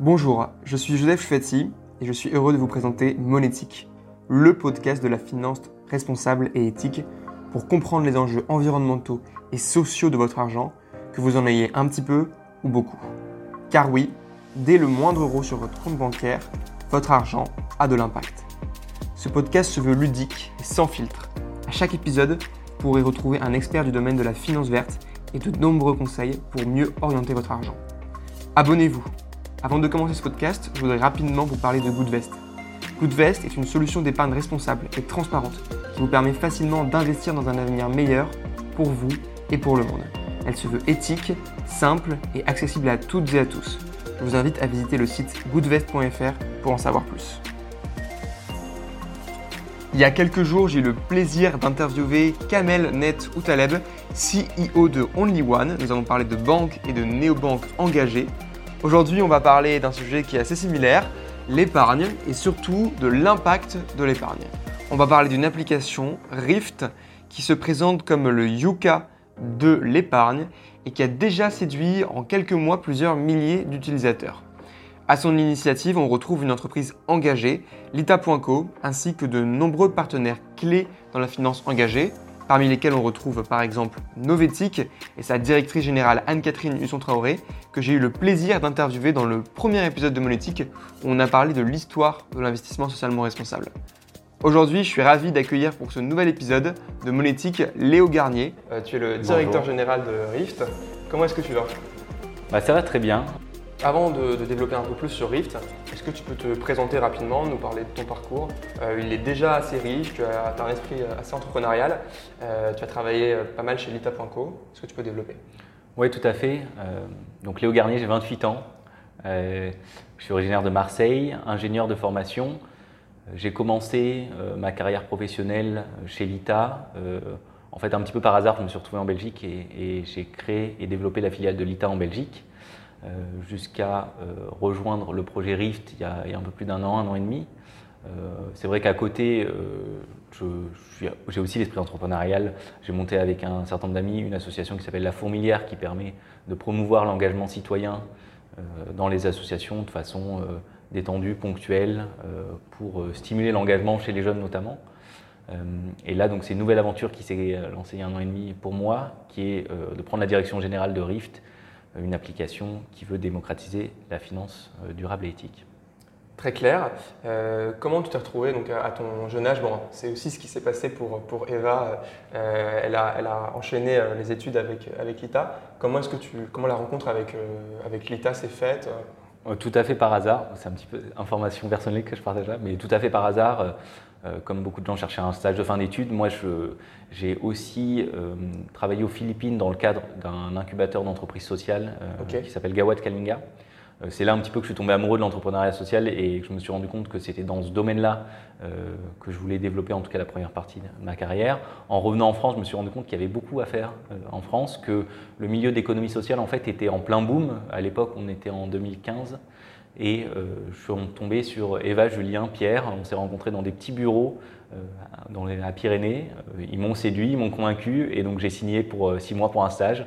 Bonjour, je suis Joseph Chouetti et je suis heureux de vous présenter Monétique, le podcast de la finance responsable et éthique pour comprendre les enjeux environnementaux et sociaux de votre argent, que vous en ayez un petit peu ou beaucoup. Car oui, dès le moindre euro sur votre compte bancaire, votre argent a de l'impact. Ce podcast se veut ludique et sans filtre. À chaque épisode, vous pourrez retrouver un expert du domaine de la finance verte et de nombreux conseils pour mieux orienter votre argent. Abonnez-vous. Avant de commencer ce podcast, je voudrais rapidement vous parler de Goodvest. Goodvest est une solution d'épargne responsable et transparente qui vous permet facilement d'investir dans un avenir meilleur pour vous et pour le monde. Elle se veut éthique, simple et accessible à toutes et à tous. Je vous invite à visiter le site goodvest.fr pour en savoir plus. Il y a quelques jours, j'ai eu le plaisir d'interviewer Kamel Net Outaleb, CEO de Only One. Nous avons parlé de banques et de néobanques engagées. Aujourd'hui, on va parler d'un sujet qui est assez similaire, l'épargne et surtout de l'impact de l'épargne. On va parler d'une application, Rift, qui se présente comme le Yuka de l'épargne et qui a déjà séduit en quelques mois plusieurs milliers d'utilisateurs. À son initiative, on retrouve une entreprise engagée, Lita.co, ainsi que de nombreux partenaires clés dans la finance engagée, parmi lesquels on retrouve par exemple Novetic et sa directrice générale Anne-Catherine Husson-Traoré, que j'ai eu le plaisir d'interviewer dans le premier épisode de Monétique où on a parlé de l'histoire de l'investissement socialement responsable. Aujourd'hui, je suis ravi d'accueillir pour ce nouvel épisode de Monétique Léo Garnier. Euh, tu es le directeur général de Rift. Comment est-ce que tu vas? Bah, Ça va très bien. Avant de, développer un peu plus sur Rift, est-ce que tu peux te présenter rapidement, nous parler de ton parcours euh, Il est déjà assez riche, tu as, un esprit assez entrepreneurial, euh, tu as travaillé euh, pas mal chez Lita.co. Est-ce que tu peux développer? Oui, tout à fait. donc Léo Garnier, j'ai 28 ans. je suis originaire de Marseille, ingénieur de formation. J'ai commencé ma carrière professionnelle chez Lita. en fait, un petit peu par hasard, je me suis retrouvé en Belgique et j'ai créé et développé la filiale de Lita en Belgique. Euh, jusqu'à euh, rejoindre le projet Rift il y, a, un peu plus d'un an, un an et demi. Euh, c'est vrai qu'à côté, j'ai aussi l'esprit entrepreneurial. J'ai monté avec un certain nombre d'amis une association qui s'appelle La Fourmilière qui permet de promouvoir l'engagement citoyen dans les associations de façon détendue, ponctuelle, pour stimuler l'engagement chez les jeunes notamment. Et là, donc, c'est une nouvelle aventure qui s'est lancée il y a un an et demi pour moi, qui est de prendre la direction générale de Rift une application qui veut démocratiser la finance euh, durable et éthique. Très clair. Euh, comment tu t'es retrouvé donc, à ton jeune âge? Bon, C'est aussi ce qui s'est passé pour, pour Eva. Euh, elle, a, elle, a, enchaîné les études avec, avec l'ITA. Comment, est-ce que tu, comment la rencontre avec, avec l'ITA s'est faite? Tout à fait par hasard. C'est un petit peu information personnelle que je partage là, mais tout à fait par hasard. Euh, comme beaucoup de gens cherchaient un stage de fin d'études, moi j'ai aussi euh, travaillé aux Philippines dans le cadre d'un incubateur d'entreprise sociale euh, qui s'appelle Gawat Kalinga. C'est là un petit peu que je suis tombé amoureux de l'entrepreneuriat social et que je me suis rendu compte que c'était dans ce domaine-là que je voulais développer en tout cas la première partie de ma carrière. En revenant en France, je me suis rendu compte qu'il y avait beaucoup à faire en France, que le milieu d'économie sociale en fait était en plein boom. À l'époque, on était en 2015. Et euh, je suis tombé sur Eva, Julien, Pierre. On s'est rencontrés dans des petits bureaux euh, dans les Pyrénées. Euh, ils m'ont séduit, ils m'ont convaincu. Et donc j'ai signé pour six mois pour un stage,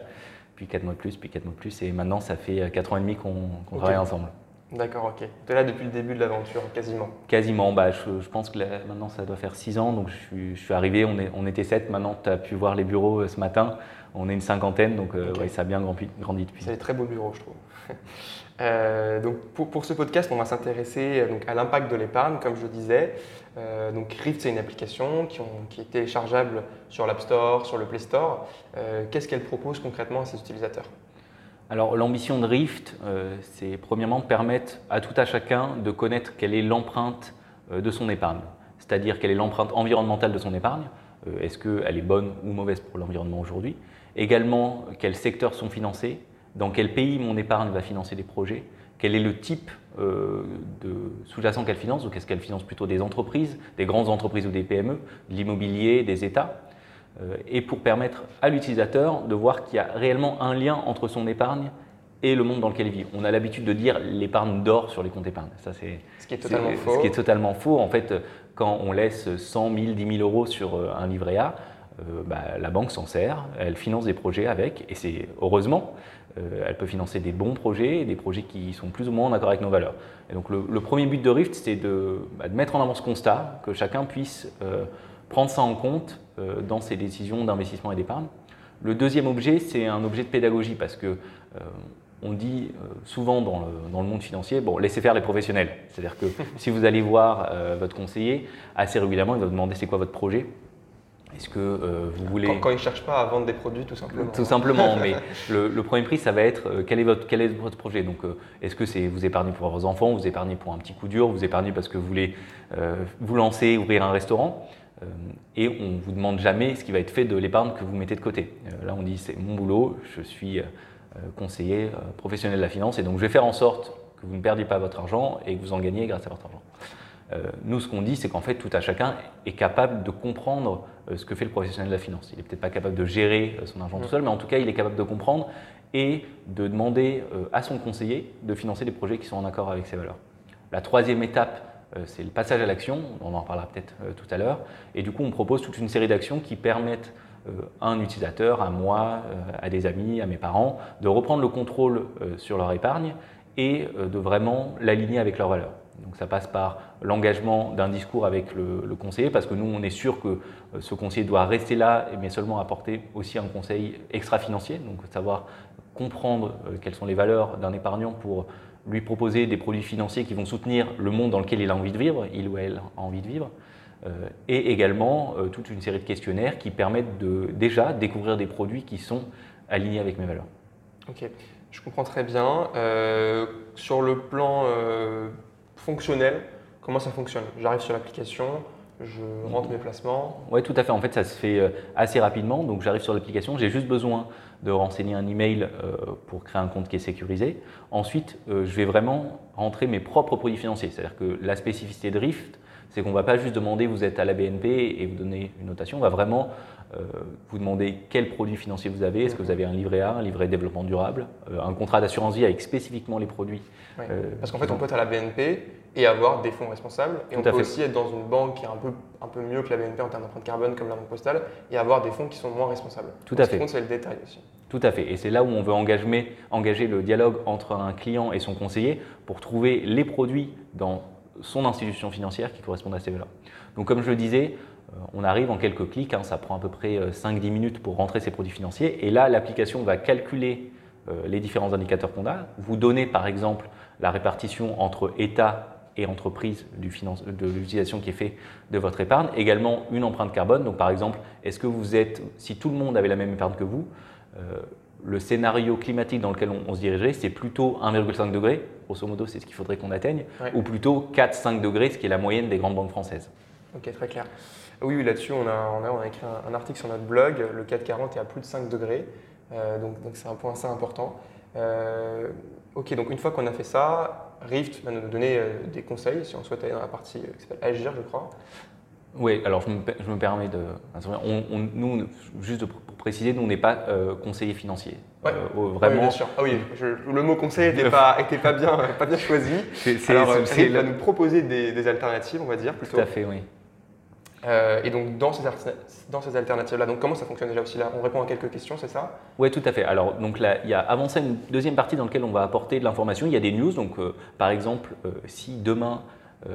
puis quatre mois de plus, puis quatre mois de plus. Et maintenant, ça fait quatre ans et demi qu'on travaille ensemble. D'accord, ok. Tu es là depuis le début de l'aventure, quasiment Quasiment. Bah, je, pense que maintenant, ça doit faire six ans. Donc je suis, arrivé, on, est, on était sept. Maintenant, tu as pu voir les bureaux ce matin. On est une cinquantaine, donc ça a bien grandi, grandi depuis. C'est des très beaux bureaux, je trouve. Euh, donc pour, ce podcast, on va s'intéresser euh, à l'impact de l'épargne, comme je disais. Euh, donc Rift, c'est une application qui, est téléchargeable sur l'App Store, sur le Play Store. Qu'est-ce qu'elle propose concrètement à ses utilisateurs? Alors l'ambition de Rift, c'est premièrement permettre à tout à chacun de connaître quelle est l'empreinte de son épargne, c'est-à-dire quelle est l'empreinte environnementale de son épargne, est-ce qu'elle est bonne ou mauvaise pour l'environnement aujourd'hui, également quels secteurs sont financés, dans quel pays mon épargne va financer des projets, quel est le type euh, de sous-jacent qu'elle finance, donc est-ce qu'elle finance plutôt des entreprises, des grandes entreprises ou des PME, de l'immobilier, des États, euh, et pour permettre à l'utilisateur de voir qu'il y a réellement un lien entre son épargne et le monde dans lequel il vit. On a l'habitude de dire l'épargne dort sur les comptes épargne. Ça, c'est ce qui est totalement faux. Ce qui est totalement faux. En fait, quand on laisse 100 000, 10 000 euros sur euh, un livret A, bah, la banque s'en sert, elle finance des projets avec, et c'est heureusement, elle peut financer des bons projets, des projets qui sont plus ou moins en accord avec nos valeurs. Et donc le, premier but de Rift, c'est de, bah, de, mettre en avant ce constat, que chacun puisse prendre ça en compte dans ses décisions d'investissement et d'épargne. Le deuxième objet, c'est un objet de pédagogie parce que on dit euh, souvent dans le, monde financier, bon, laissez faire les professionnels. C'est-à-dire que si vous allez voir euh, votre conseiller, assez régulièrement, il va vous demander c'est quoi votre projet. Est-ce que euh, vous voulez... Quand, il ne cherche pas à vendre des produits, tout simplement. Tout simplement, mais le, premier prix, ça va être quel, est votre, quel est votre projet? Donc, est-ce que c'est vous épargnez pour vos enfants, vous épargnez pour un petit coup dur, vous épargnez parce que vous voulez vous lancer, ouvrir un restaurant? Et on ne vous demande jamais ce qui va être fait de l'épargne que vous mettez de côté. là, on dit c'est mon boulot, je suis euh, conseiller euh, professionnel de la finance. Et donc, je vais faire en sorte que vous ne perdiez pas votre argent et que vous en gagnez grâce à votre argent. Euh, nous, ce qu'on dit, c'est qu'en fait, tout à chacun est capable de comprendre ce que fait le professionnel de la finance. Il n'est peut-être pas capable de gérer son argent tout seul, mais en tout cas, il est capable de comprendre et de demander à son conseiller de financer des projets qui sont en accord avec ses valeurs. La troisième étape, c'est le passage à l'action. On en reparlera peut-être tout à l'heure. Et du coup, on propose toute une série d'actions qui permettent euh, un utilisateur, à moi, euh, à des amis, à mes parents, de reprendre le contrôle euh, sur leur épargne et de vraiment l'aligner avec leurs valeurs. Donc ça passe par l'engagement d'un discours avec le, conseiller, parce que nous, on est sûr que ce conseiller doit rester là, mais seulement apporter aussi un conseil extra-financier, donc savoir comprendre quelles sont les valeurs d'un épargnant pour lui proposer des produits financiers qui vont soutenir le monde dans lequel il a envie de vivre, il ou elle a envie de vivre. Euh, et également euh, toute une série de questionnaires qui permettent de déjà découvrir des produits qui sont alignés avec mes valeurs. Ok, je comprends très bien. Euh, sur le plan fonctionnel, comment ça fonctionne J'arrive sur l'application, je rentre mes placements. Oui, tout à fait. En fait, ça se fait assez rapidement. Donc, j'arrive sur l'application, j'ai juste besoin de renseigner un email pour créer un compte qui est sécurisé. Ensuite, je vais vraiment rentrer mes propres produits financiers. C'est-à-dire que la spécificité de Rift, c'est qu'on ne va pas juste demander vous êtes à la BNP et vous donner une notation, on va vraiment euh, vous demander quel produit financier vous avez, est-ce que vous avez un livret A, un livret développement durable, euh, un contrat d'assurance vie avec spécifiquement les produits. Euh, Parce qu'en fait, on peut être à la BNP et avoir des fonds responsables, et on peut aussi être dans une banque qui est un peu, un peu mieux que la BNP en termes d'empreinte carbone, comme la Banque Postale, et avoir des fonds qui sont moins responsables. Tout à fait. Ce qui compte, c'est le détail aussi. Tout à fait. Et c'est là où on veut engager, engager le dialogue entre un client et son conseiller pour trouver les produits dans son institution financière qui correspond à ces valeurs. Donc comme je le disais, euh, on arrive en quelques clics, hein, ça prend à peu près 5-10 euh, minutes pour rentrer ses produits financiers, et là l'application va calculer les différents indicateurs qu'on a, vous donner par exemple la répartition entre État et entreprise du de l'utilisation qui est faite de votre épargne, également une empreinte carbone, donc par exemple, est-ce que vous êtes, si tout le monde avait la même épargne que vous, le scénario climatique dans lequel on, se dirigerait, c'est plutôt 1,5 degré, grosso modo, c'est ce qu'il faudrait qu'on atteigne, ou plutôt 4-5 degrés, ce qui est la moyenne des grandes banques françaises. Ok, très clair. Oui, là-dessus, on a, on, a, écrit un, article sur notre blog. Le 440 est à plus de 5 degrés, euh, donc c'est un point assez important. Euh, ok, donc une fois qu'on a fait ça, Rift va nous donner euh, des conseils si on souhaite aller dans la partie qui s'appelle Agir, je crois. Oui, alors je me, permets de. nous, juste pour préciser, nous, on n'est pas euh, conseiller financier. Ouais. Euh, vraiment. bien sûr. Ah oui, le mot conseil n'était pas, était pas, bien, pas bien choisi. C'est, alors, euh, va nous proposer des, alternatives, on va dire, plutôt. Tout à fait, oui. Et donc, dans ces, dans ces alternatives-là, donc comment ça fonctionne déjà aussi là? On répond à quelques questions, c'est ça? Oui, tout à fait. Alors, donc là, il y a avant ça une deuxième partie dans laquelle on va apporter de l'information. Il y a des news. Donc, par exemple, si demain euh,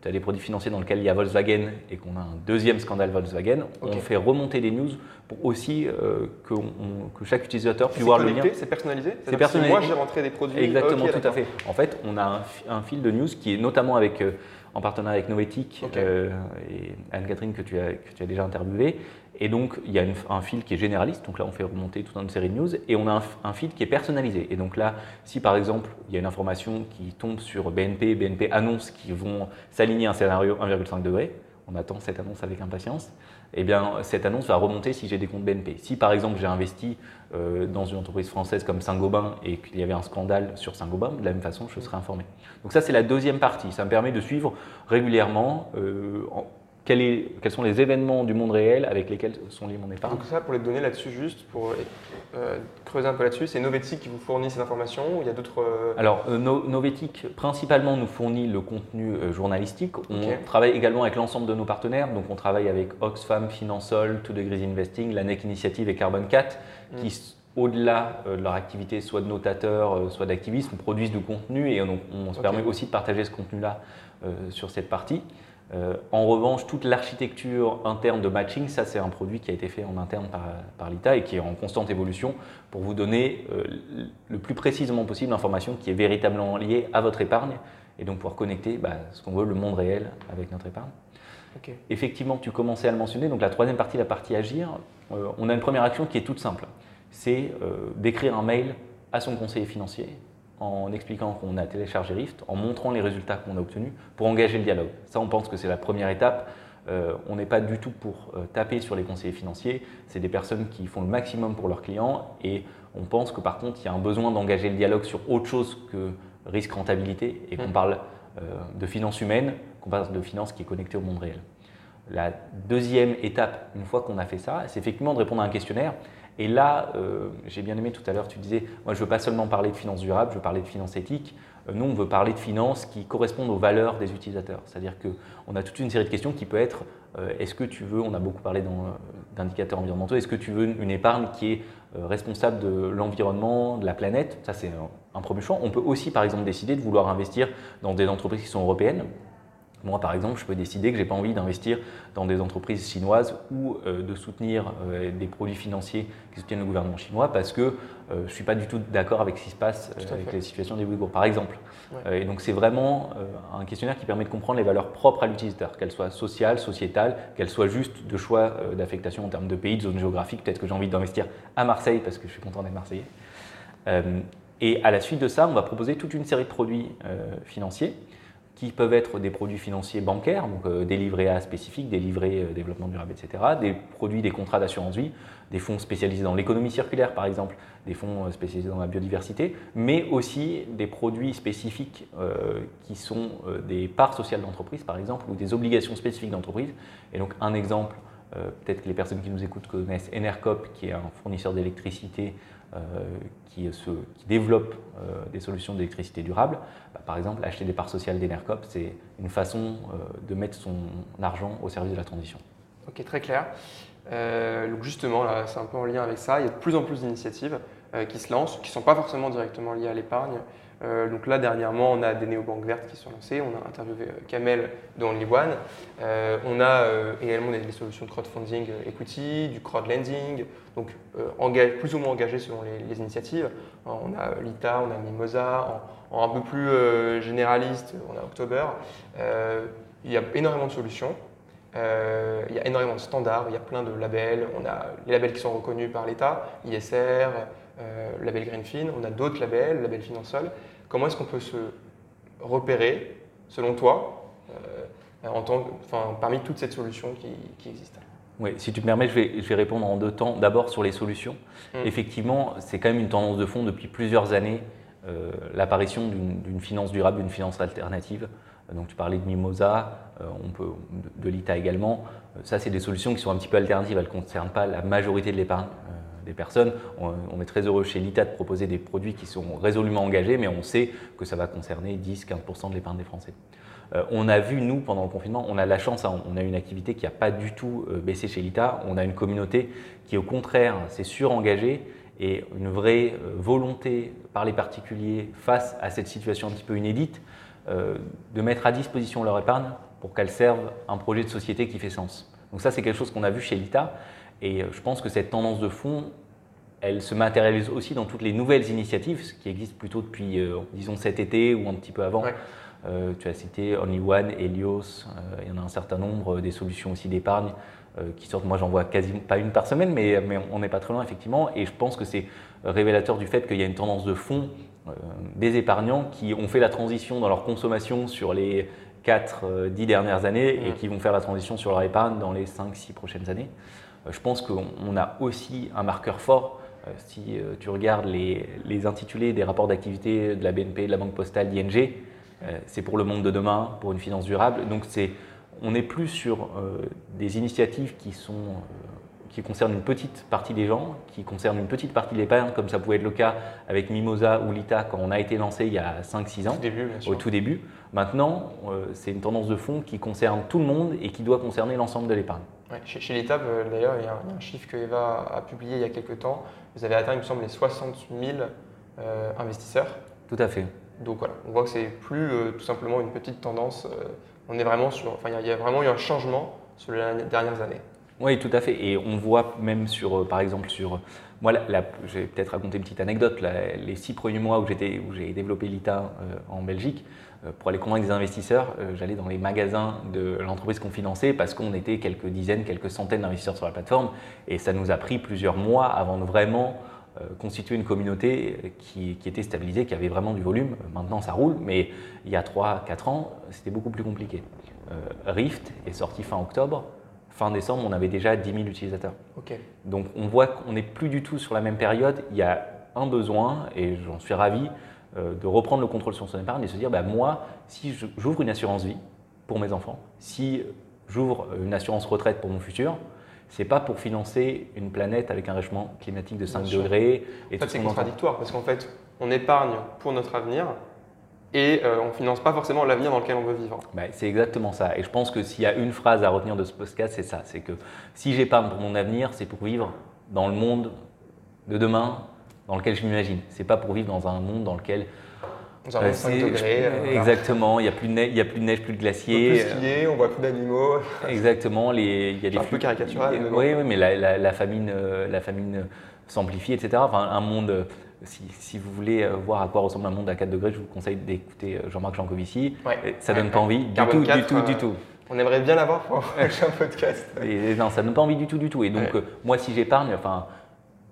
tu as des produits financiers dans lesquels il y a Volkswagen et qu'on a un deuxième scandale Volkswagen, on fait remonter des news pour aussi euh, que, que, chaque utilisateur puisse voir le lien. C'est personnalisé? C'est personnalisé. moi j'ai rentré des produits. Exactement, tout à fait. En fait, on a un, fil de news qui est notamment avec, euh, en partenariat avec Novetic et Anne-Catherine que, tu as, que tu as déjà interviewé, et donc, il y a un fil qui est généraliste, donc là, on fait remonter toute une série de news, et on a un, fil qui est personnalisé. Et donc là, si par exemple, il y a une information qui tombe sur BNP, BNP annonce qu'ils vont s'aligner un scénario 1,5 degré, on attend cette annonce avec impatience, eh bien, cette annonce va remonter si j'ai des comptes BNP. Si par exemple, j'ai investi euh, dans une entreprise française comme Saint-Gobain et qu'il y avait un scandale sur Saint-Gobain, de la même façon, je serai informé. Donc ça, c'est la deuxième partie. Ça me permet de suivre régulièrement, euh, quels sont les événements du monde réel avec lesquels sont liés mon épargne. Donc ça, pour les donner là-dessus juste, pour euh, creuser un peu là-dessus, c'est Novetic qui vous fournit ces informations ou il y a d'autres... Euh, Alors, euh, Novetic, principalement, nous fournit le contenu journalistique. On travaille également avec l'ensemble de nos partenaires. Donc, on travaille avec Oxfam, Finansol, Two Degrees Investing, la NEC Initiative et Carbon 4, qui au-delà de leur activité, soit de notateur, soit d'activisme, produisent du contenu et on, on se permet aussi de partager ce contenu-là sur cette partie. En revanche, toute l'architecture interne de matching, ça c'est un produit qui a été fait en interne par, par l'ITA et qui est en constante évolution pour vous donner le plus précisément possible l'information qui est véritablement liée à votre épargne et donc pouvoir connecter bah, ce qu'on veut, le monde réel avec notre épargne. Effectivement, tu commençais à le mentionner, donc la troisième partie, la partie agir, euh, on a une première action qui est toute simple, c'est euh, d'écrire un mail à son conseiller financier en expliquant qu'on a téléchargé Rift, en montrant les résultats qu'on a obtenus pour engager le dialogue. Ça, on pense que c'est la première étape. Euh, on n'est pas du tout pour taper sur les conseillers financiers, c'est des personnes qui font le maximum pour leurs clients et on pense que par contre, il y a un besoin d'engager le dialogue sur autre chose que risque rentabilité et qu'on mmh. parle de finances humaines qu'on parle de finance qui est connectée au monde réel. La deuxième étape, une fois qu'on a fait ça, c'est effectivement de répondre à un questionnaire. Et là, euh, j'ai bien aimé tout à l'heure, tu disais, moi je ne veux pas seulement parler de finances durables, je veux parler de finances éthiques. Euh, nous, on veut parler de finances qui correspondent aux valeurs des utilisateurs. C'est-à-dire qu'on a toute une série de questions qui peut être, euh, est-ce que tu veux, on a beaucoup parlé d'indicateurs environnementaux, est-ce que tu veux une épargne qui est responsable de l'environnement, de la planète? Ça, c'est un premier choix. On peut aussi, par exemple, décider de vouloir investir dans des entreprises qui sont européennes moi, par exemple, je peux décider que je n'ai pas envie d'investir dans des entreprises chinoises ou euh, de soutenir euh, des produits financiers qui soutiennent le gouvernement chinois parce que euh, je ne suis pas du tout d'accord avec ce qui se passe avec les situations des Ouïghours, par exemple. et donc, c'est vraiment un questionnaire qui permet de comprendre les valeurs propres à l'utilisateur, qu'elles soient sociales, sociétales, qu'elles soient juste de choix d'affectation en termes de pays, de zone géographique. Peut-être que j'ai envie d'investir à Marseille parce que je suis content d'être Marseillais. et à la suite de ça, on va proposer toute une série de produits financiers qui peuvent être des produits financiers bancaires, donc euh, des livrets A spécifiques, des livrets euh, développement durable, etc., des produits, des contrats d'assurance vie, des fonds spécialisés dans l'économie circulaire, par exemple, des fonds euh, spécialisés dans la biodiversité, mais aussi des produits spécifiques qui sont des parts sociales d'entreprise, par exemple, ou des obligations spécifiques d'entreprise. Et donc, un exemple, peut-être que les personnes qui nous écoutent connaissent Enercop, qui est un fournisseur d'électricité euh, qui, qui, développe euh, des solutions d'électricité durable. Bah, par exemple, acheter des parts sociales d'Enercop, c'est une façon euh, de mettre son argent au service de la transition. Ok, très clair. donc justement, là, c'est un peu en lien avec ça. Il y a de plus en plus d'initiatives qui se lancent, qui ne sont pas forcément directement liées à l'épargne, euh, donc là, dernièrement, on a des néobanques vertes qui sont lancées. On a interviewé euh, Kamel de OnlyOne. Euh, on a également des, solutions de crowdfunding equity, du crowdlending, donc plus ou moins engagées selon les, initiatives. On a Lita, on a Mimosa. En, un peu plus généraliste, on a October. il y a énormément de solutions. il y a énormément de standards, il y a plein de labels. On a les labels qui sont reconnus par l'État, ISR, label Greenfin, on a d'autres labels, label Finansol. Comment est-ce qu'on peut se repérer, selon toi, euh, en tant parmi toutes ces solutions qui, existent? Oui, si tu me permets, je vais, répondre en deux temps. D'abord sur les solutions. Hmm. Effectivement, c'est quand même une tendance de fond depuis plusieurs années, euh, l'apparition d'une finance durable, d'une finance alternative. Donc tu parlais de Mimosa, euh, on peut, de, l'ITA également. Ça, c'est des solutions qui sont un petit peu alternatives. Elles ne concernent pas la majorité de l'épargne des personnes. On, est très heureux chez l'ITA de proposer des produits qui sont résolument engagés, mais on sait que ça va concerner 10-15% de l'épargne des Français. Euh, on a vu, nous, pendant le confinement, on a la chance, hein, on a une activité qui n'a pas du tout euh, baissé chez l'ITA. On a une communauté qui, au contraire, s'est surengagée et une vraie euh, volonté par les particuliers face à cette situation un petit peu inédite de mettre à disposition leur épargne pour qu'elle serve un projet de société qui fait sens. Donc ça, c'est quelque chose qu'on a vu chez l'ITA. Et euh, je pense que cette tendance de fond, elle se matérialise aussi dans toutes les nouvelles initiatives, ce qui existe plutôt depuis, euh, disons, cet été ou un petit peu avant. Euh, tu as cité Only One, Helios, il y en a un certain nombre, des solutions aussi d'épargne qui sortent. Moi, j'en vois quasiment pas une par semaine, mais, mais on n'est pas très loin, effectivement. Et je pense que c'est révélateur du fait qu'il y a une tendance de fond des épargnants qui ont fait la transition dans leur consommation sur les 4-10 dernières années et qui vont faire la transition sur leur épargne dans les 5-6 prochaines années. Euh, je pense qu'on a aussi un marqueur fort. Euh, si euh, tu regardes les, intitulés des rapports d'activité de la BNP, de la Banque Postale, d'ING, c'est pour le monde de demain, pour une finance durable. Donc on n'est plus sur des initiatives qui, qui concerne une petite partie des gens, qui concerne une petite partie de l'épargne, comme ça pouvait être le cas avec Mimosa ou Lita quand on a été lancé il y a 5-6 ans, Au début, tout début. Maintenant, c'est une tendance de fond qui concerne tout le monde et qui doit concerner l'ensemble de l'épargne. Ouais, chez, chez euh, d'ailleurs, il y, a un- chiffre que Eva a publié il y a quelques temps. Vous avez atteint, il me semble, les 60 000 euh, investisseurs. Tout à fait. Donc voilà, on voit que c'est plus euh, tout simplement une petite tendance. euh, on est vraiment sur. Enfin, il y, a vraiment eu un changement sur les dernières années. Oui, tout à fait. Et on voit même sur, euh, par exemple, sur. Moi, la- je vais peut-être raconter une petite anecdote. Les six premiers mois où, j'ai développé l'ITA euh, en Belgique, euh, pour aller convaincre des investisseurs, euh, j'allais dans les magasins de l'entreprise qu'on finançait parce qu'on était quelques dizaines, quelques centaines d'investisseurs sur la plateforme. Et ça nous a pris plusieurs mois avant de vraiment euh, constituer une communauté euh, qui, était stabilisée, qui avait vraiment du volume. Euh, Maintenant, ça roule, mais il y a 3-4 ans, c'était beaucoup plus compliqué. Euh, Rift est sorti fin octobre. Fin décembre, on avait déjà 10 000 utilisateurs. Donc on voit qu'on n'est plus du tout sur la même période. Il y a un besoin, et j'en suis ravi, euh, de reprendre le contrôle sur son épargne et se dire, bah, moi, si j'ouvre une assurance vie pour mes enfants, si j'ouvre une assurance retraite pour mon futur, c'est pas pour financer une planète avec un réchauffement climatique de 5 Bien sûr. degrés et En fait, ce c'est contradictoire parce qu'en fait, on épargne pour notre avenir et euh, on ne finance pas forcément l'avenir dans lequel on veut vivre. Bah, c'est exactement ça. Et je pense que s'il y a une phrase à retenir de ce podcast, c'est ça. C'est que si j'épargne pour mon avenir, c'est pour vivre dans le monde de demain dans lequel je m'imagine. C'est pas pour vivre dans un monde dans lequel Dans un euh, monde 5 c'est- degrés. euh, exactement, il n'y a plus de neige, il y a plus de neige, plus de On peut plus skier, on voit plus d'animaux. Exactement, les, il y a des Un peu caricatural. Oui, oui, mais la, la- la famine, euh, la famine s'amplifie, etc. Enfin, un monde. Si, si vous voulez euh, voir à quoi ressemble un monde à 4 degrés, je vous conseille d'écouter euh, Jean-Marc Jancovici. Ouais. Ça donne pas envie du tout, du 4, tout, du euh, tout. On aimerait bien l'avoir pour un podcast. Et non, ça donne pas envie du tout, du tout. Et donc, Ouais. moi, si j'épargne, enfin,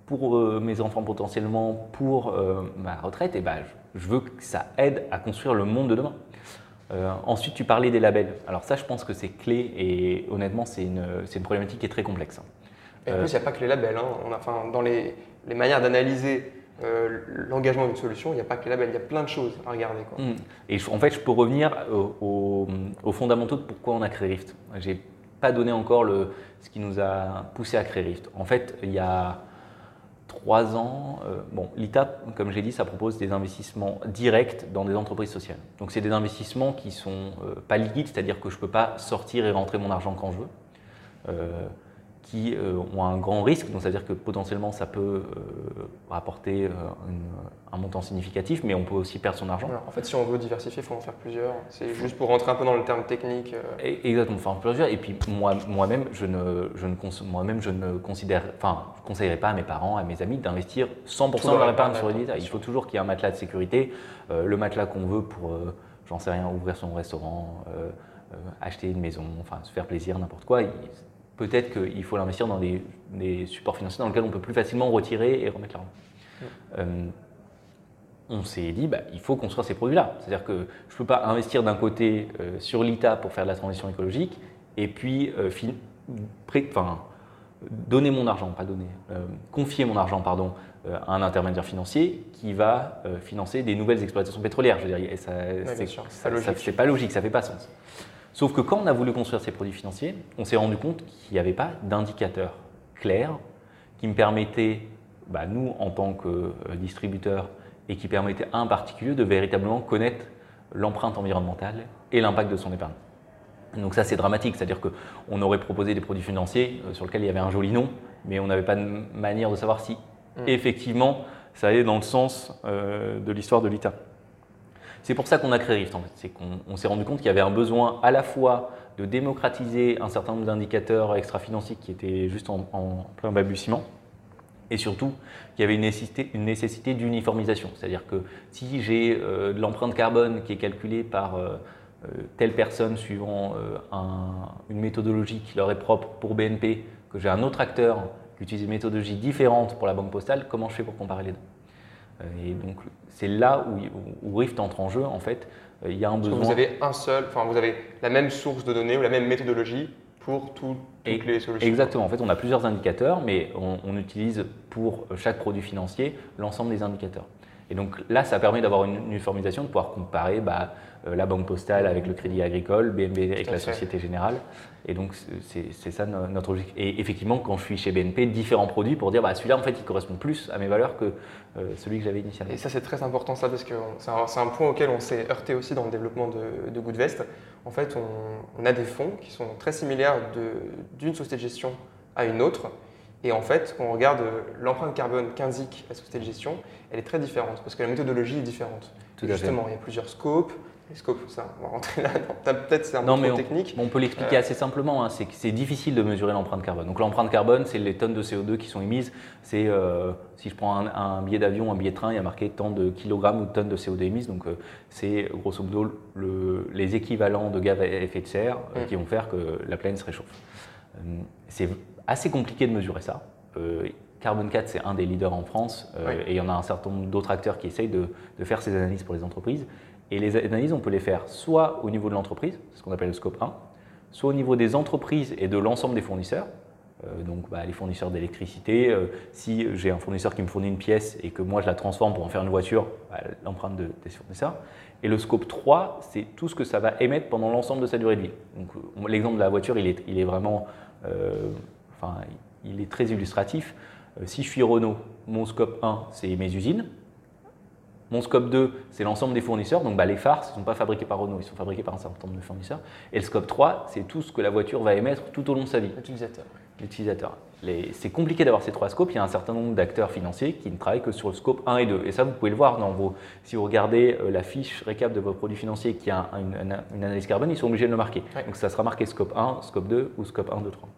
pour euh, mes enfants potentiellement, pour euh, ma retraite, et ben, je, je veux que ça aide à construire le monde de demain. Euh, ensuite, tu parlais des labels. Alors ça, je pense que c'est clé et honnêtement, c'est une, une problématique qui est très complexe. Et en plus, il n'y a pas que les labels. hein. On a, enfin, dans les, les manières d'analyser euh, l'engagement d'une solution, il n'y a pas que les labels. Il y a plein de choses à regarder. Quoi. Mm. Et en fait, je peux revenir au- au- aux fondamentaux de pourquoi on a créé Rift. J'ai pas donné encore le, ce qui nous a poussé à créer Rift. En fait, il y a trois ans, euh, bon, l'ITA, comme j'ai dit, ça propose des investissements directs dans des entreprises sociales. Donc, c'est des investissements qui sont euh, pas liquides, c'est-à-dire que je peux pas sortir et rentrer mon argent quand je veux. Qui euh, ont un grand risque, donc c'est-à-dire que potentiellement ça peut euh, rapporter euh, une- un montant significatif, mais on peut aussi perdre son argent. Voilà. En fait, si on veut diversifier, il faut en faire plusieurs. C'est juste pour rentrer un peu dans le terme technique. Exactement, enfin plusieurs. Et puis moi, moi-même, je ne, je ne, cons- moi-même, je ne considère, enfin, je conseillerais pas à mes parents, à mes amis d'investir 100% Tout de dans leur épargne sur l'État. Il faut toujours qu'il y ait un matelas de sécurité, euh, le matelas qu'on veut pour, euh, j'en sais rien, ouvrir son restaurant, euh, acheter une maison, enfin se faire plaisir, n'importe quoi. Il- Peut-être qu'il faut l'investir dans des, des supports financiers dans lesquels on peut plus facilement retirer et remettre l'argent. Euh, on s'est dit, bah, il faut construire ces produits-là. C'est-à-dire que je ne peux pas investir d'un côté euh, sur l'ITA pour faire de la transition écologique et puis euh, fin- pré- enfin, donner mon argent, pas donner, confier mon argent pardon, à un intermédiaire financier qui va financer des nouvelles exploitations pétrolières. Je veux dire, ça, c'est pas logique, ça fait pas sens. Sauf que quand on a voulu construire ces produits financiers, on s'est rendu compte qu'il n'y avait pas d'indicateur clair qui me permettait, bah, nous en tant que euh, distributeur, et qui permettait à un particulier de véritablement connaître l'empreinte environnementale et l'impact de son épargne. Donc ça c'est dramatique, c'est-à-dire qu'on aurait proposé des produits financiers euh, sur lesquels il y avait un joli nom, mais on n'avait pas de manière de savoir si Mm. effectivement ça allait dans le sens euh, de l'histoire de l'ITA. C'est pour ça qu'on a créé Rift en fait, c'est qu'on on s'est rendu compte qu'il y avait un besoin à la fois de démocratiser un certain nombre d'indicateurs extra-financiers qui étaient juste en, plein balbutiement, et surtout qu'il y avait une nécessité, d'uniformisation. C'est-à-dire que si j'ai euh, de l'empreinte carbone qui est calculée par euh, euh, telle personne suivant un- une méthodologie qui leur est propre pour BNP, que j'ai un autre acteur qui utilise une méthodologie différente pour la banque postale, comment je fais pour comparer les deux? Et donc c'est là où, où Rift entre en jeu. En fait, Euh, il y a un besoin. vous avez un seul, enfin vous avez la même source de données ou la même méthodologie pour tout- toutes les solutions. Exactement. En fait, on a plusieurs indicateurs, mais on, on utilise pour chaque produit financier l'ensemble des indicateurs. Et donc là, ça permet d'avoir une uniformisation, de pouvoir comparer bah, euh, la banque postale avec le crédit agricole, BNP avec la Société Générale. Et donc, c'est ça notre objectif. Et effectivement, quand je suis chez BNP, différents produits pour dire, bah, celui-là, en fait, il correspond plus à mes valeurs que euh, celui que j'avais initialement. Et ça, c'est très important, ça, parce que c'est un, point auquel on s'est heurté aussi dans le développement de, de Goodvest. En fait, on, a des fonds qui sont très similaires d'une société de gestion à une autre. Et en fait, quand on regarde l'empreinte carbone qu'indique la société de gestion, elle est très différente parce que la méthodologie est différente. Justement, il y a plusieurs scopes, Scope, ça, on va rentrer là. Peut-être c'est un peu trop technique. On, peut l'expliquer euh, assez simplement. Hein, c'est difficile de mesurer l'empreinte carbone. Donc l'empreinte carbone, c'est les tonnes de CO2 qui sont émises. C'est euh, si je prends un, billet d'avion, un billet de train, il y a marqué tant de kilogrammes ou de tonnes de CO2 émises. Donc euh, c'est grosso modo les équivalents de gaz à effet de serre mm. qui vont faire que la planète se réchauffe. c'est assez compliqué de mesurer ça. Carbon 4, c'est un des leaders en France et il y en a un certain nombre d'autres acteurs qui essayent de, de, faire ces analyses pour les entreprises. Et les analyses, on peut les faire soit au niveau de l'entreprise, ce qu'on appelle le scope 1, soit au niveau des entreprises et de l'ensemble des fournisseurs. Euh, donc bah, les fournisseurs d'électricité, euh, si j'ai un fournisseur qui me fournit une pièce et que moi je la transforme pour en faire une voiture, bah, l'empreinte de, des fournisseurs. Et le scope 3, c'est tout ce que ça va émettre pendant l'ensemble de sa durée de vie. Donc l'exemple de la voiture, il est, il est vraiment, euh, enfin, il est très illustratif. si je suis Renault, mon scope 1, c'est mes usines. Mon scope 2, c'est l'ensemble des fournisseurs. Donc bah, les phares, ne sont pas fabriqués par Renault, ils sont fabriqués par un certain nombre de fournisseurs. Et le scope 3, c'est tout ce que la voiture va émettre tout au long de sa vie. L'utilisateur. L'utilisateur. C'est compliqué d'avoir ces trois scopes. Il y a un certain nombre d'acteurs financiers qui ne travaillent que sur le scope 1 et 2. Et ça, vous pouvez le voir dans vos. Si vous regardez euh, la fiche récap de vos produits financiers qui a une, analyse carbone, ils sont obligés de le marquer. Donc ça sera marqué scope 1, scope 2 ou scope 1, 2, 3.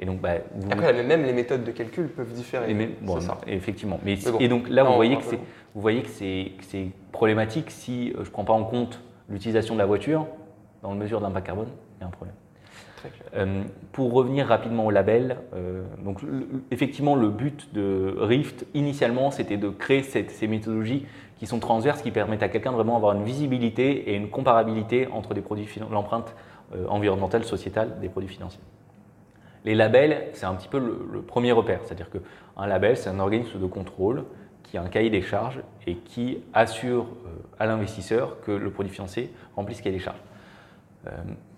Et donc, bah, Après, même les méthodes de calcul peuvent différer. bon, ça. Effectivement. Mais, Et donc là, vous, voyez que vous voyez que c'est problématique si euh, je ne prends pas en compte l'utilisation de la voiture dans la mesure d'impact carbone. Il y a un problème. Euh, pour revenir rapidement au label, euh, donc effectivement le but de Rift initialement c'était de créer ces méthodologies qui sont transverses, qui permettent à quelqu'un de vraiment avoir une visibilité et une comparabilité entre l'empreinte environnementale, sociétale des produits financiers. Les labels, c'est un petit peu le, premier repère, c'est-à-dire qu'un label, c'est un organisme de contrôle qui a un cahier des charges et qui assure euh, à l'investisseur que le produit financier remplisse ce cahier des charges. Euh,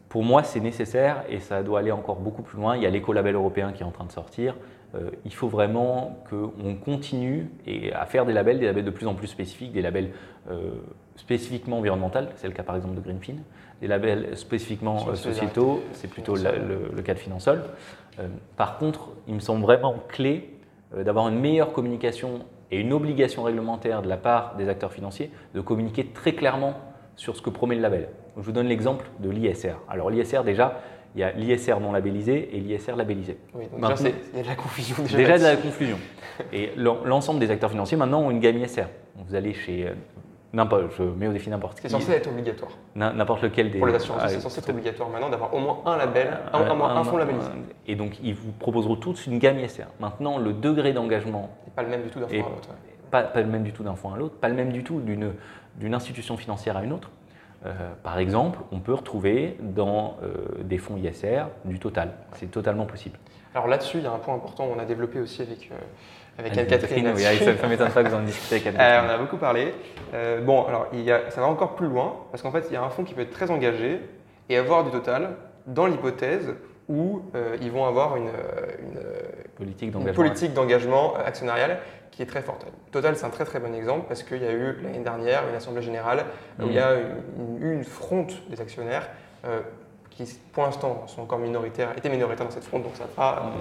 pour moi, c'est nécessaire et ça doit aller encore beaucoup plus loin. Il y a l'écolabel européen qui est en train de sortir. Euh, il faut vraiment qu'on continue et à faire des labels, des labels de plus en plus spécifiques, des labels spécifiquement environnementaux, c'est le cas par exemple de Greenfin, des labels spécifiquement sociétaux, c'est plutôt le, cas de Finansol. par contre, il me semble vraiment clé d'avoir une meilleure communication et une obligation réglementaire de la part des acteurs financiers de communiquer très clairement sur ce que promet le label. je vous donne l'exemple de l'ISR. Alors l'ISR, déjà, il y a l'ISR non labellisé et l'ISR labellisé. Oui, donc déjà, il y a de la confusion. Déjà, déjà de la confusion. Et l'ensemble des acteurs financiers maintenant ont une gamme ISR. Vous allez chez euh, je mets au défi n'importe qui. C'est censé être obligatoire. N'importe lequel des. Pour les assurances, c'est censé être obligatoire maintenant d'avoir au moins un label, un, fonds labellisé. Et donc, ils vous proposeront tous une gamme ISR. Maintenant, le degré d'engagement. pas le même du tout d'un fonds à l'autre. Pas, pas, le même du tout d'un fonds à l'autre, pas le même du tout d'une institution financière à une autre. Euh, par exemple, on peut retrouver dans euh, des fonds ISR du total. C'est totalement possible. Alors là-dessus, il y a un point important, on a développé aussi avec. Euh, avec Anne-Catherine. Oui, ça m'étonne pas que vous en discutez avec Anne-Catherine. Euh, on a beaucoup parlé. Euh, bon, alors il y a, ça va encore plus loin, parce qu'en fait, il y a un fonds qui peut être très engagé et avoir du total dans l'hypothèse où euh, ils vont avoir une, une politique d'engagement actionnarial qui est très forte. Total, c'est un très très bon exemple parce qu'il y a eu l'année dernière une assemblée générale où il y a eu une, une, fronte des actionnaires qui, pour l'instant, sont encore minoritaires, étaient minoritaires dans cette fronte, donc ça n'a pas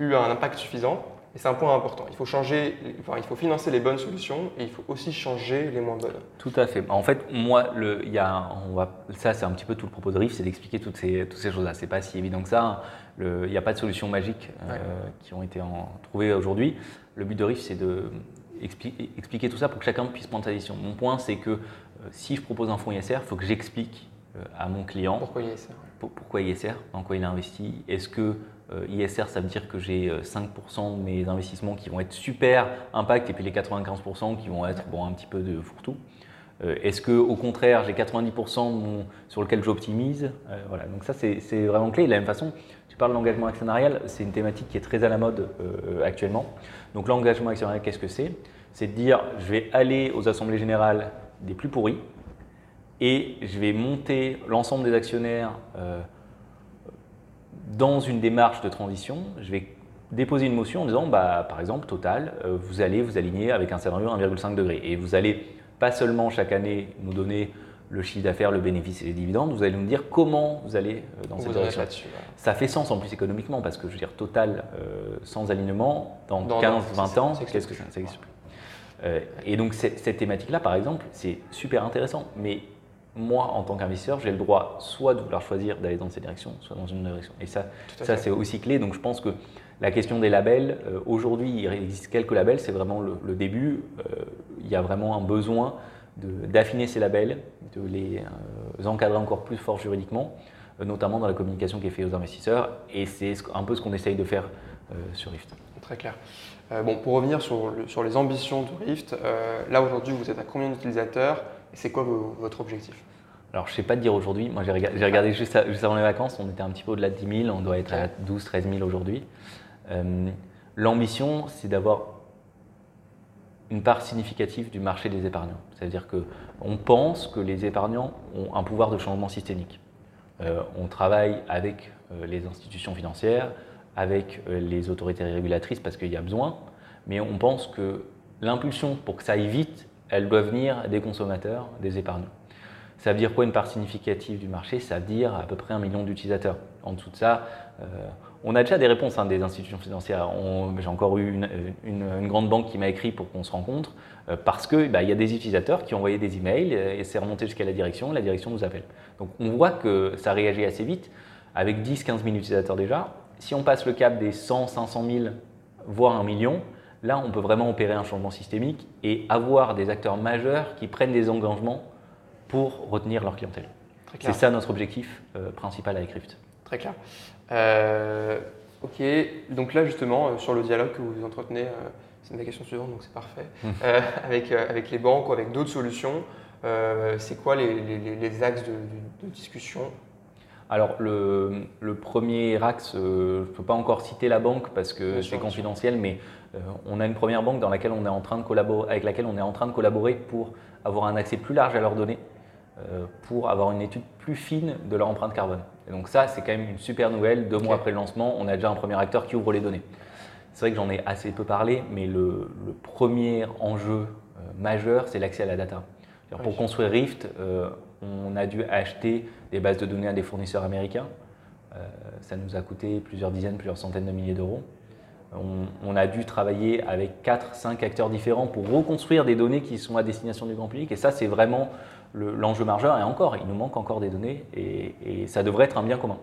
eu un impact suffisant. Et c'est un point important. Il faut changer, enfin, il faut financer les bonnes solutions et il faut aussi changer les moins bonnes. Tout à fait. En fait, moi, le, il y a, on va, ça c'est un petit peu tout le propos de RIF, c'est d'expliquer toutes ces, toutes ces choses-là. C'est pas si évident que ça. Le, il n'y a pas de solution magique euh, qui ont été trouvées aujourd'hui. Le but de RIF, c'est de expliquer tout ça pour que chacun puisse prendre sa décision. Mon point, c'est que euh, si je propose un fonds ISR, il faut que j'explique euh, à mon client pourquoi ISR, pourquoi ISR, en quoi il a investi, est-ce que ISR, ça veut dire que j'ai 5% euh, de mes investissements qui vont être super impact et puis les 95% qui vont être bon, un petit peu de fourre-tout. Euh, est-ce que au contraire, j'ai 90% sur lequel j'optimise? Voilà, donc ça c'est vraiment clé. De la même façon, tu parles de l'engagement actionnarial, c'est une thématique qui est très à la mode actuellement. Donc l'engagement actionnarial, qu'est-ce que c'est? C'est de dire, je vais aller aux assemblées générales des plus pourris et je vais monter l'ensemble des actionnaires euh, dans une démarche de transition. Je vais déposer une motion en disant, bah, par exemple, Total, euh, vous allez vous aligner avec un scénario 1,5 degré. Et vous allez pas seulement chaque année nous donner le chiffre d'affaires, le bénéfice et les dividendes, vous allez nous dire comment vous allez euh, dans cette direction. Ça fait sens en plus économiquement parce que je veux dire, Total euh, sans alignement, dans, 15-20 ans, qu'est-ce que ça, ça existe plus. et donc cette thématique-là, par exemple, c'est super intéressant. Mais moi, en tant qu'investisseur, j'ai le droit soit de vouloir choisir d'aller dans cette direction, soit dans une direction. Et ça, ça c'est aussi clé. Donc je pense que la question des labels, euh, aujourd'hui, il existe quelques labels, c'est vraiment le, début. Euh, il y a vraiment un besoin d'affiner ces labels, de les euh, encadrer encore plus fort juridiquement, notamment dans la communication qui est faite aux investisseurs. Et c'est un peu ce qu'on essaye de faire sur Rift. Très clair. bon, pour revenir sur, sur, les ambitions de Rift, là aujourd'hui, vous êtes à combien d'utilisateurs? C'est quoi votre objectif? Alors, je ne sais pas te dire aujourd'hui. Moi, j'ai regardé, juste, juste, avant les vacances, on était un petit peu au-delà de 10 000. On doit être à 12 13 000 aujourd'hui. Euh, l'ambition, c'est d'avoir une part significative du marché des épargnants. C'est-à-dire qu'on pense que les épargnants ont un pouvoir de changement systémique. Euh, on travaille avec euh, les institutions financières, avec les autorités régulatrices parce qu'il y a besoin, mais on pense que l'impulsion pour que ça aille vite, elle doit venir des consommateurs, des épargnants. Ça veut dire quoi une part significative du marché? Ça veut dire à peu près un million d'utilisateurs. En dessous de ça, on a déjà des réponses hein, des institutions financières. J'ai encore eu une, grande banque qui m'a écrit pour qu'on se rencontre euh, parce qu'il bah, y a des utilisateurs qui ont envoyé des emails et c'est remonté jusqu'à la direction. La direction nous appelle. Donc on voit que ça réagit assez vite avec 10-15 000 utilisateurs déjà. Si on passe le cap des 100, 500 000, voire un million, là on peut vraiment opérer un changement systémique et avoir des acteurs majeurs qui prennent des engagements pour retenir leur clientèle. C'est ça notre objectif euh, principal avec Rift. Très clair. Euh, ok, donc là justement, euh, sur le dialogue que vous entretenez, c'est ma question suivante, donc c'est parfait, hum. avec, avec les banques ou avec d'autres solutions, c'est quoi les, les, axes de, discussion? Alors le, le, premier axe, je ne peux pas encore citer la banque parce que c'est confidentiel, mais on a une première banque dans laquelle on est en train de collaborer, avec laquelle on est en train de collaborer pour avoir un accès plus large à leurs données, pour avoir une étude plus fine de leur empreinte carbone. Et donc ça, c'est quand même une super nouvelle. Deux mois après le lancement, on a déjà un premier acteur qui ouvre les données. C'est vrai que j'en ai assez peu parlé, mais le, premier enjeu euh, majeur, c'est l'accès à la data. Pour construire Rift, euh, on a dû acheter des bases de données à des fournisseurs américains. Euh, ça nous a coûté plusieurs dizaines, plusieurs centaines de milliers d'euros. On, a dû travailler avec 4-5 acteurs différents pour reconstruire des données qui sont à destination du grand public. Et ça, c'est vraiment l'enjeu majeur. Et encore, il nous manque encore des données et, ça devrait être un bien commun.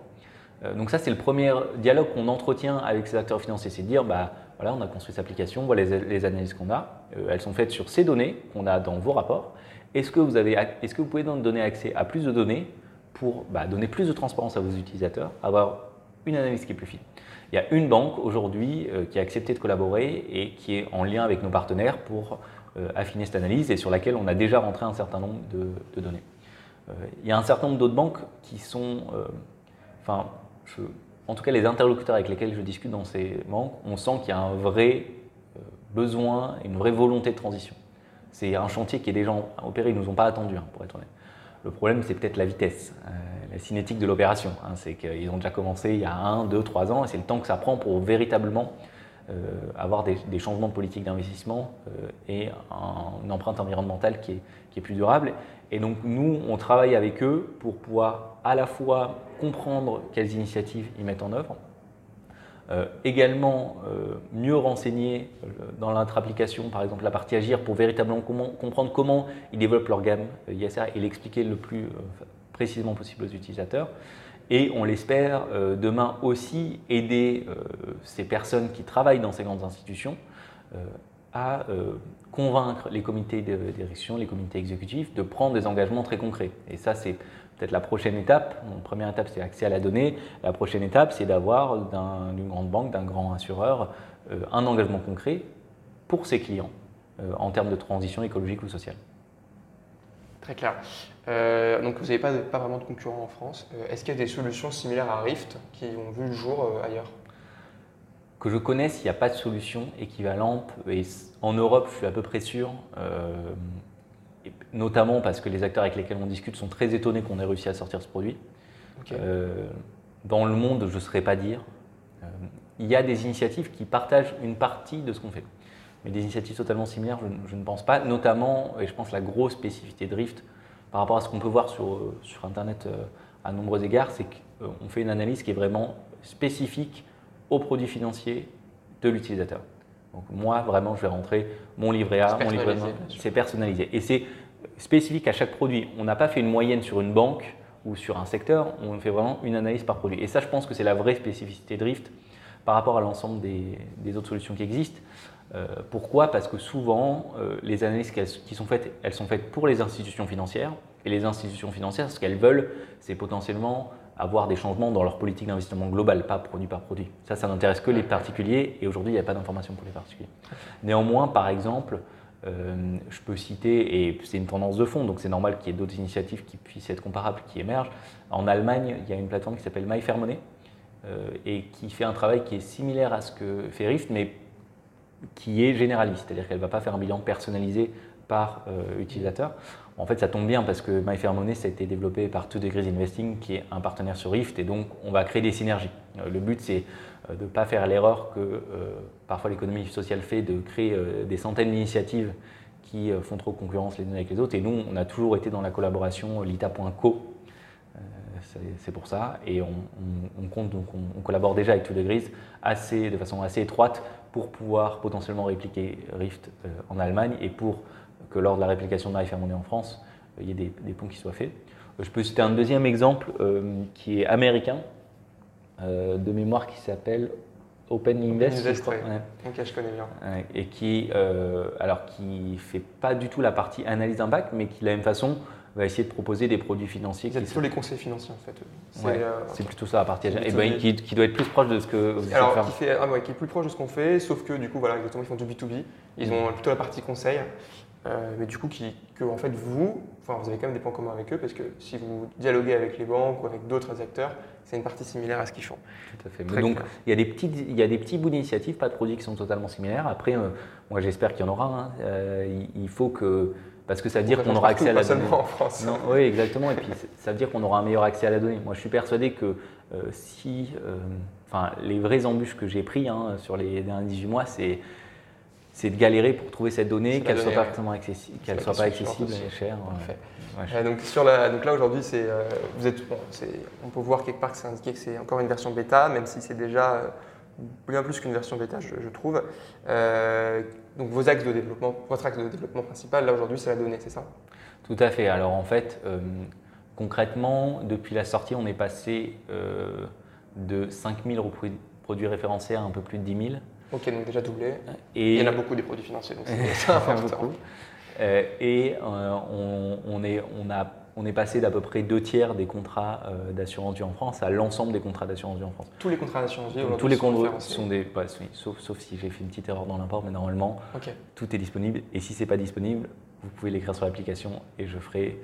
Euh, donc ça, c'est le premier dialogue qu'on entretient avec ces acteurs financiers, c'est de dire, bah, voilà, on a construit cette application, voilà les, analyses qu'on a, euh, elles sont faites sur ces données qu'on a dans vos rapports. Est-ce que, vous avez, est-ce que vous pouvez nous donner accès à plus de données pour bah, donner plus de transparence à vos utilisateurs, avoir une analyse qui est plus fine? Il y a une banque aujourd'hui euh, qui a accepté de collaborer et qui est en lien avec nos partenaires pour euh, affiner cette analyse et sur laquelle on a déjà rentré un certain nombre de, données. Euh, il y a un certain nombre d'autres banques qui sont, enfin, en tout cas les interlocuteurs avec lesquels je discute dans ces banques, on sent qu'il y a un vrai besoin, une vraie volonté de transition. C'est un chantier qui est déjà opéré, ils ne nous ont pas attendu, hein, pour être honnête. Le problème, c'est peut-être la vitesse, cinétique de l'opération. Hein. c'est qu'ils ont déjà commencé il y a un, deux, trois ans, et c'est le temps que ça prend pour véritablement euh, avoir des, changements de politique d'investissement euh, et une empreinte environnementale qui est, plus durable. Et donc nous, on travaille avec eux pour pouvoir à la fois comprendre quelles initiatives ils mettent en œuvre, euh, également mieux renseigner dans notre application, par exemple la partie Agir, pour véritablement comprendre comment ils développent leur gamme ISR et l'expliquer le plus précisément possible aux utilisateurs. Et on l'espère euh, demain aussi aider euh, ces personnes qui travaillent dans ces grandes institutions euh, à convaincre les comités de direction, les comités exécutifs de prendre des engagements très concrets. Et ça, c'est peut-être la prochaine étape. La première étape, c'est accès à la donnée. La prochaine étape, c'est d'avoir d'une grande banque, d'un grand assureur, un engagement concret pour ses clients en termes de transition écologique ou sociale. Très clair. Euh, donc vous n'avez pas, pas, vraiment de concurrents en France. Euh, est-ce qu'il y a des solutions similaires à Rift qui ont vu le jour euh, ailleurs? Que je connaisse, il n'y a pas de solution équivalente. Et en Europe, je suis à peu près sûr, notamment parce que les acteurs avec lesquels on discute sont très étonnés qu'on ait réussi à sortir ce produit. dans le monde, je ne saurais pas dire. il y a des initiatives qui partagent une partie de ce qu'on fait. Mais des initiatives totalement similaires, je, ne pense pas. Notamment, et je pense la grosse spécificité de Rift par rapport à ce qu'on peut voir sur, sur Internet à nombreux égards, c'est qu'on fait une analyse qui est vraiment spécifique aux produits financiers de l'utilisateur. Donc moi, vraiment, je vais rentrer mon livret A, mon livret B, c'est personnalisé. Et c'est spécifique à chaque produit. On n'a pas fait une moyenne sur une banque ou sur un secteur, on fait vraiment une analyse par produit. Et ça, je pense que c'est la vraie spécificité de Rift par rapport à l'ensemble des, autres solutions qui existent. Euh, pourquoi? Parce que souvent, euh, les analyses qui sont faites, elles sont faites pour les institutions financières. Et les institutions financières, ce qu'elles veulent, c'est potentiellement avoir des changements dans leur politique d'investissement globale, pas produit par produit. Ça, ça n'intéresse que les particuliers et aujourd'hui, il n'y a pas d'information pour les particuliers. Néanmoins, par exemple, euh, je peux citer, et c'est une tendance de fond, donc c'est normal qu'il y ait d'autres initiatives qui puissent être comparables, qui émergent. En Allemagne, il y a une plateforme qui s'appelle MyFairMoney et qui fait un travail qui est similaire à ce que fait Rift, mais qui est généraliste, c'est-à-dire qu'elle ne va pas faire un bilan personnalisé par euh, utilisateur. En fait, ça tombe bien parce que MyFairMoney, ça a été développé par Two Degrees Investing, qui est un partenaire sur Rift, et donc on va créer des synergies. Euh, le but, c'est euh, de ne pas faire l'erreur que parfois l'économie sociale fait, de créer des centaines d'initiatives qui font trop concurrence les unes avec les autres. Et nous, on a toujours été dans la collaboration lita.co. C'est pour ça. Et on, compte, donc on, collabore déjà avec Two Degrees assez, de façon assez étroite pour pouvoir potentiellement répliquer Rift en Allemagne et pour que lors de la réplication de MyFairMoney en France, il y ait des, ponts qui soient faits. Je peux citer un deuxième exemple euh, qui est américain, euh, de mémoire qui s'appelle Open Invest. Invest je, je connais bien. Et qui, euh, alors qui fait pas du tout la partie analyse d'impact, mais qui de la même façon va essayer de proposer des produits financiers. C'est plutôt les conseils financiers en fait. C'est plutôt ça la partie. Et ben, qui, doit être plus proche de ce que vous Alors, qui, fait, ah, qui est plus proche de ce qu'on fait, sauf que du coup, voilà, exactement, ils font du B2B. Ils ont plutôt la partie conseil. Euh, mais du coup, qui, que en fait vous, enfin, vous avez quand même des points communs avec eux parce que si vous dialoguez avec les banques ou avec d'autres acteurs, c'est une partie similaire à ce qu'ils font. Tout à fait. donc, il y, a des petites, il y a des petits bouts d'initiatives, pas de produits qui sont totalement similaires. Après, euh, moi j'espère qu'il y en aura. Hein. Euh, il, faut que. Parce que ça veut dire qu'on aura accès à la donnée. en France. Non, oui, exactement. Et puis ça veut dire qu'on aura un meilleur accès à la donnée. Moi je suis persuadé que si. Enfin, les vraies embûches que j'ai prises hein, sur les derniers 18 mois, c'est c'est de galérer pour trouver cette donnée, qu'elle ne soit pas forcément accessible, qu'elle soit pas accessible et chère. Euh, donc, sur la, donc là aujourd'hui, c'est, euh, vous êtes, on peut voir quelque part que c'est indiqué que c'est encore une version bêta, même si c'est déjà euh, bien plus qu'une version bêta, je, trouve. Donc vos axes de développement, votre axe de développement principal, là aujourd'hui, c'est la donnée, c'est ça? Tout à fait. Alors en fait, concrètement, depuis la sortie, on est passé de 5000 produits référencés à un peu plus de 10 000. Ok, donc déjà doublé. Et il y en a beaucoup des produits financiers, donc c'est important. Euh, et euh, on, est, on, a, on est passé d'à peu près deux tiers des contrats euh, d'assurance vie en France à l'ensemble des contrats d'assurance vie en France. Tous les contrats d'assurance vie Tous les contrats sont des. sauf, sauf si j'ai fait une petite erreur dans l'import, mais normalement, tout est disponible. Et si ce n'est pas disponible, vous pouvez l'écrire sur l'application et je ferai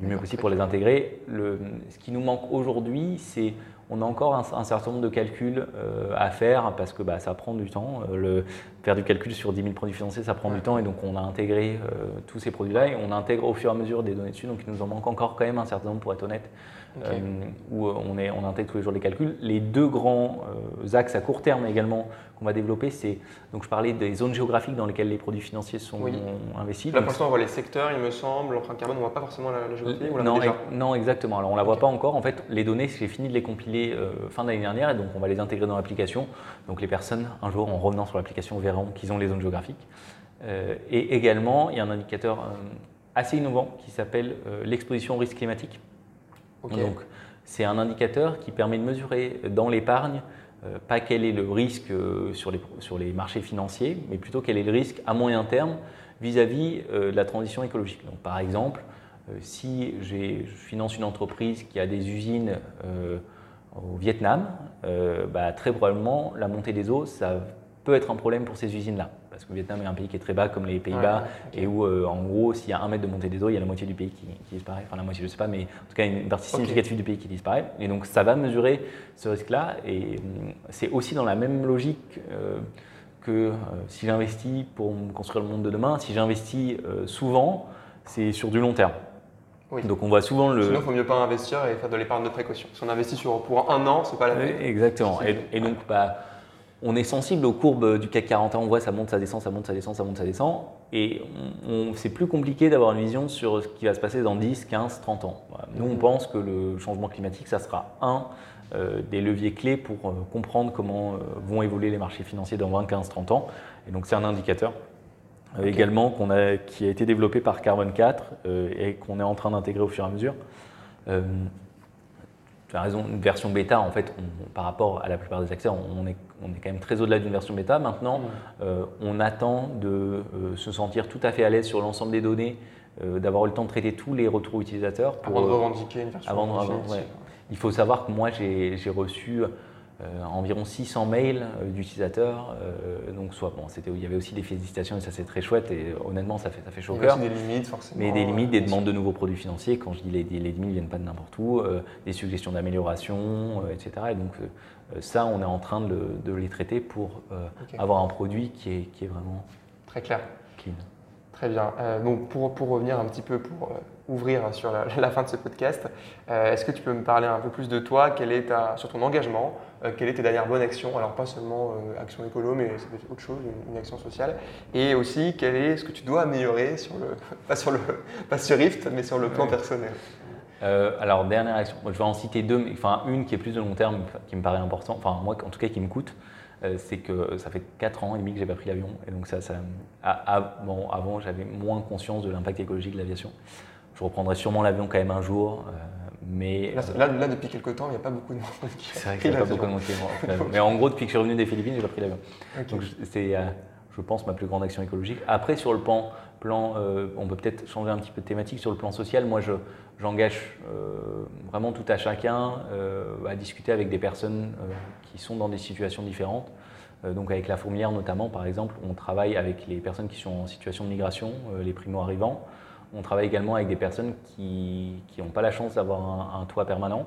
du mieux possible pour les intégrer. Le, ce qui nous manque aujourd'hui, c'est on a encore un, certain nombre de calculs euh, à faire parce que bah, ça prend du temps. Euh, le, faire du calcul sur 10 000 produits financiers, ça prend du temps et donc on a intégré euh, tous ces produits-là et on intègre au fur et à mesure des données dessus. Donc il nous en manque encore quand même un certain nombre pour être honnête. Euh, où euh, on, est, on intègre tous les jours les calculs. Les deux grands euh, axes à court terme également qu'on va développer, c'est donc je parlais des zones géographiques dans lesquelles les produits financiers sont investis. Là, pour l'instant, on voit les secteurs, il me semble, l'empreinte carbone, on ne voit pas forcément la, géographie. non, non, exactement. Alors, on ne la voit pas encore. En fait, les données, j'ai fini de les compiler fin d'année dernière et donc on va les intégrer dans l'application. Donc, les personnes, un jour, en revenant sur l'application, verront qu'ils ont les zones géographiques. et également, il y a un indicateur assez innovant qui s'appelle l'exposition au risque climatique. Donc, c'est un indicateur qui permet de mesurer dans l'épargne, euh, pas quel est le risque euh, sur, les, sur, les, marchés financiers, mais plutôt quel est le risque à moyen terme vis-à-vis euh, de la transition écologique. Donc, par exemple, si je finance une entreprise qui a des usines au Vietnam, bah, très probablement la montée des eaux, ça peut être un problème pour ces usines-là parce que le Vietnam est un pays qui est très bas comme les Pays-Bas et où en gros s'il y a un mètre de montée des eaux, il y a la moitié du pays qui, disparaît. Enfin la moitié je sais pas, mais en tout cas une partie significative du pays qui disparaît. Et donc ça va mesurer ce risque-là et hum, c'est aussi dans la même logique que si j'investis pour construire le monde de demain, si j'investis souvent, c'est sur du long terme. Donc on voit souvent le. Sinon, il faut mieux pas investir et faire de l'épargne de précaution. Si on investit sur, pour un an, c'est pas la peine. Exactement. Et, donc, bah, on est sensible aux courbes du CAC 40. On voit ça monte, ça descend, ça monte, ça descend, ça monte, ça descend. Et c'est plus compliqué d'avoir une vision sur ce qui va se passer dans 10, 15, 30 ans. Nous, on mm. pense que le changement climatique, ça sera un euh, des leviers clés pour euh, comprendre comment euh, vont évoluer les marchés financiers dans 20, 15, 30 ans. Et donc, c'est un indicateur également qu'on a, qui a été développé par Carbon 4 euh, et qu'on est en train d'intégrer au fur et à mesure. Euh, tu as raison, une version bêta, en fait, par rapport à la plupart des acteurs, on est, on est quand même très au-delà d'une version bêta. Maintenant, euh, on attend de se sentir tout à fait à l'aise sur l'ensemble des données, d'avoir eu le temps de traiter tous les retours utilisateurs. Pour, avant de revendiquer une version avant, Il faut savoir que moi, j'ai reçu euh, environ 600 mails euh, d'utilisateurs. Euh, donc, soit, bon, c'était, il y avait aussi des félicitations et ça c'est très chouette et honnêtement ça fait, ça fait chaud au cœur. des limites forcément. Mais des limites, des demandes de nouveaux produits financiers. Quand je dis les, les limites, ne viennent pas de n'importe où, des suggestions d'amélioration, etc. Et donc ça, on est en train de, de les traiter pour avoir un produit qui est, qui est vraiment très clair. Clean. Très bien. donc pour, pour, revenir un petit peu pour ouvrir sur la, fin de ce podcast, est-ce que tu peux me parler un peu plus de toi? Quel est ta, sur ton engagement euh, quelle est tes dernières bonnes actions? Alors pas seulement euh, action écolo, mais ça peut être autre chose, une, action sociale. Et aussi, quel est ce que tu dois améliorer sur le, pas sur le, pas sur Rift, mais sur le plan personnel? Euh, alors dernière action, je vais en citer deux, mais, enfin une qui est plus de long terme, qui me paraît important, enfin moi en tout cas qui me coûte, c'est que ça fait 4 ans et demi que j'ai pas pris l'avion, et donc ça, ça bon, avant j'avais moins conscience de l'impact écologique de l'aviation. Je reprendrai sûrement l'avion quand même un jour. Mais là, là, depuis quelques temps, il n'y a pas beaucoup de monde qui C'est vrai qu'il n'y a pas beaucoup de monde qui Mais en gros, depuis que je suis revenu des Philippines, j'ai pas pris l'avion. Donc c'est, euh, je pense, ma plus grande action écologique. Après, sur le plan, plan euh, on peut peut-être changer un petit peu de thématique. Sur le plan social, moi, je, j'engage euh, vraiment tout à chacun à discuter avec des personnes qui sont dans des situations différentes. donc avec la fourmilière notamment, par exemple, on travaille avec les personnes qui sont en situation de migration, les primo-arrivants. On travaille également avec des personnes qui n'ont pas la chance d'avoir un, toit permanent.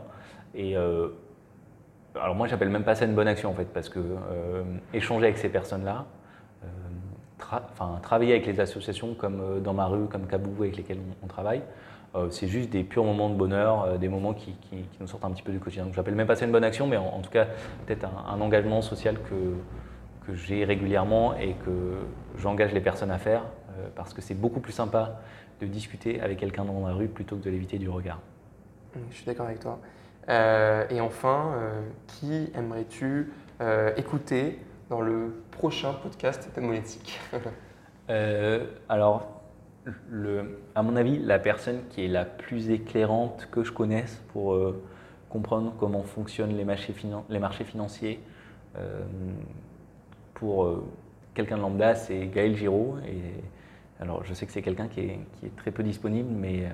Et euh, alors moi, j'appelle même pas ça une bonne action en fait, parce que euh, échanger avec ces personnes-là, euh, enfin travailler avec les associations comme dans ma rue, comme Kabou avec lesquelles on, travaille, c'est juste des purs moments de bonheur, des moments qui, nous sortent un petit peu du quotidien. Donc j'appelle même pas ça une bonne action, mais en, tout cas peut-être un, engagement social que, que j'ai régulièrement et que j'engage les personnes à faire, parce que c'est beaucoup plus sympa de discuter avec quelqu'un dans la rue plutôt que de l'éviter du regard. Je suis d'accord avec toi. Euh, et enfin, euh, qui aimerais-tu euh, écouter dans le prochain podcast monétique? Alors, le, à mon avis, la personne qui est la plus éclairante que je connaisse pour comprendre comment fonctionnent les marchés, financiers, pour quelqu'un de lambda, c'est Gaël Giraud. Et alors, je sais que c'est quelqu'un qui est, très peu disponible, mais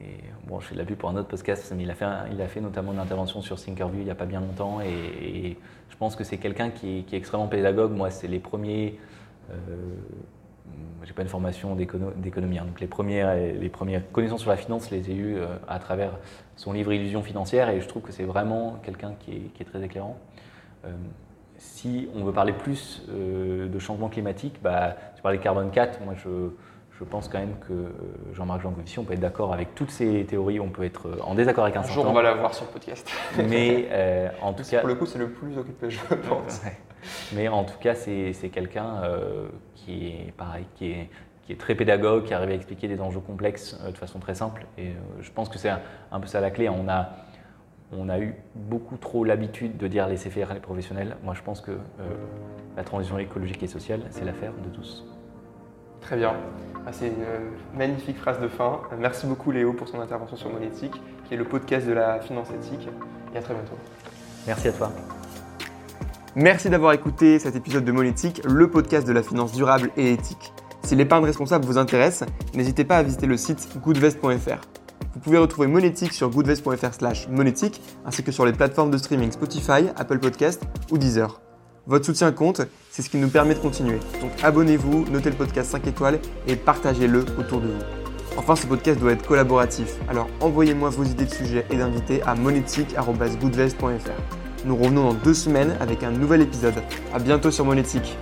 euh, bon, je l'ai vu pour un autre podcast, mais il a fait, il a fait notamment une intervention sur Thinkerview il n'y a pas bien longtemps, et, je pense que c'est quelqu'un qui, est extrêmement pédagogue. Moi, c'est les premiers. Euh, j'ai pas une formation d'économie, hein, donc les premières, les premières connaissances sur la finance, je les ai eues euh, à travers son livre Illusion financière, et je trouve que c'est vraiment quelqu'un qui, est, très éclairant. Euh, si on veut parler plus euh, de changement climatique, bah, tu parlais de carbone 4, moi je, je pense quand même que euh, Jean-Marc Jancovici, on peut être d'accord avec toutes ces théories, on peut être en désaccord avec un, certain jour, on va l'avoir sur le podcast. Mais en tout cas. Pour le coup, c'est le plus occupé, je pense. Mais en tout cas, c'est quelqu'un qui est pareil, qui est, qui est très pédagogue, qui arrive à expliquer des enjeux complexes de façon très simple. Et je pense que c'est un, un, peu ça la clé. On a on a eu beaucoup trop l'habitude de dire laisser faire les professionnels. Moi, je pense que euh, la transition écologique et sociale, c'est l'affaire de tous. Très bien. Ah, c'est une euh, magnifique phrase de fin. Merci beaucoup Léo pour son intervention sur Monétique, qui est le podcast de la finance éthique. Et à très bientôt. Merci à toi. Merci d'avoir écouté cet épisode de Monétique, le podcast de la finance durable et éthique. Si l'épargne responsable vous intéresse, n'hésitez pas à visiter le site goodvest.fr. Vous pouvez retrouver Monétique sur goodvest.fr/slash monétique ainsi que sur les plateformes de streaming Spotify, Apple Podcast ou Deezer. Votre soutien compte, c'est ce qui nous permet de continuer. Donc abonnez-vous, notez le podcast 5 étoiles et partagez-le autour de vous. Enfin, ce podcast doit être collaboratif, alors envoyez-moi vos idées de sujets et d'invités à monétique.goodvest.fr. Nous revenons dans deux semaines avec un nouvel épisode. À bientôt sur Monétique.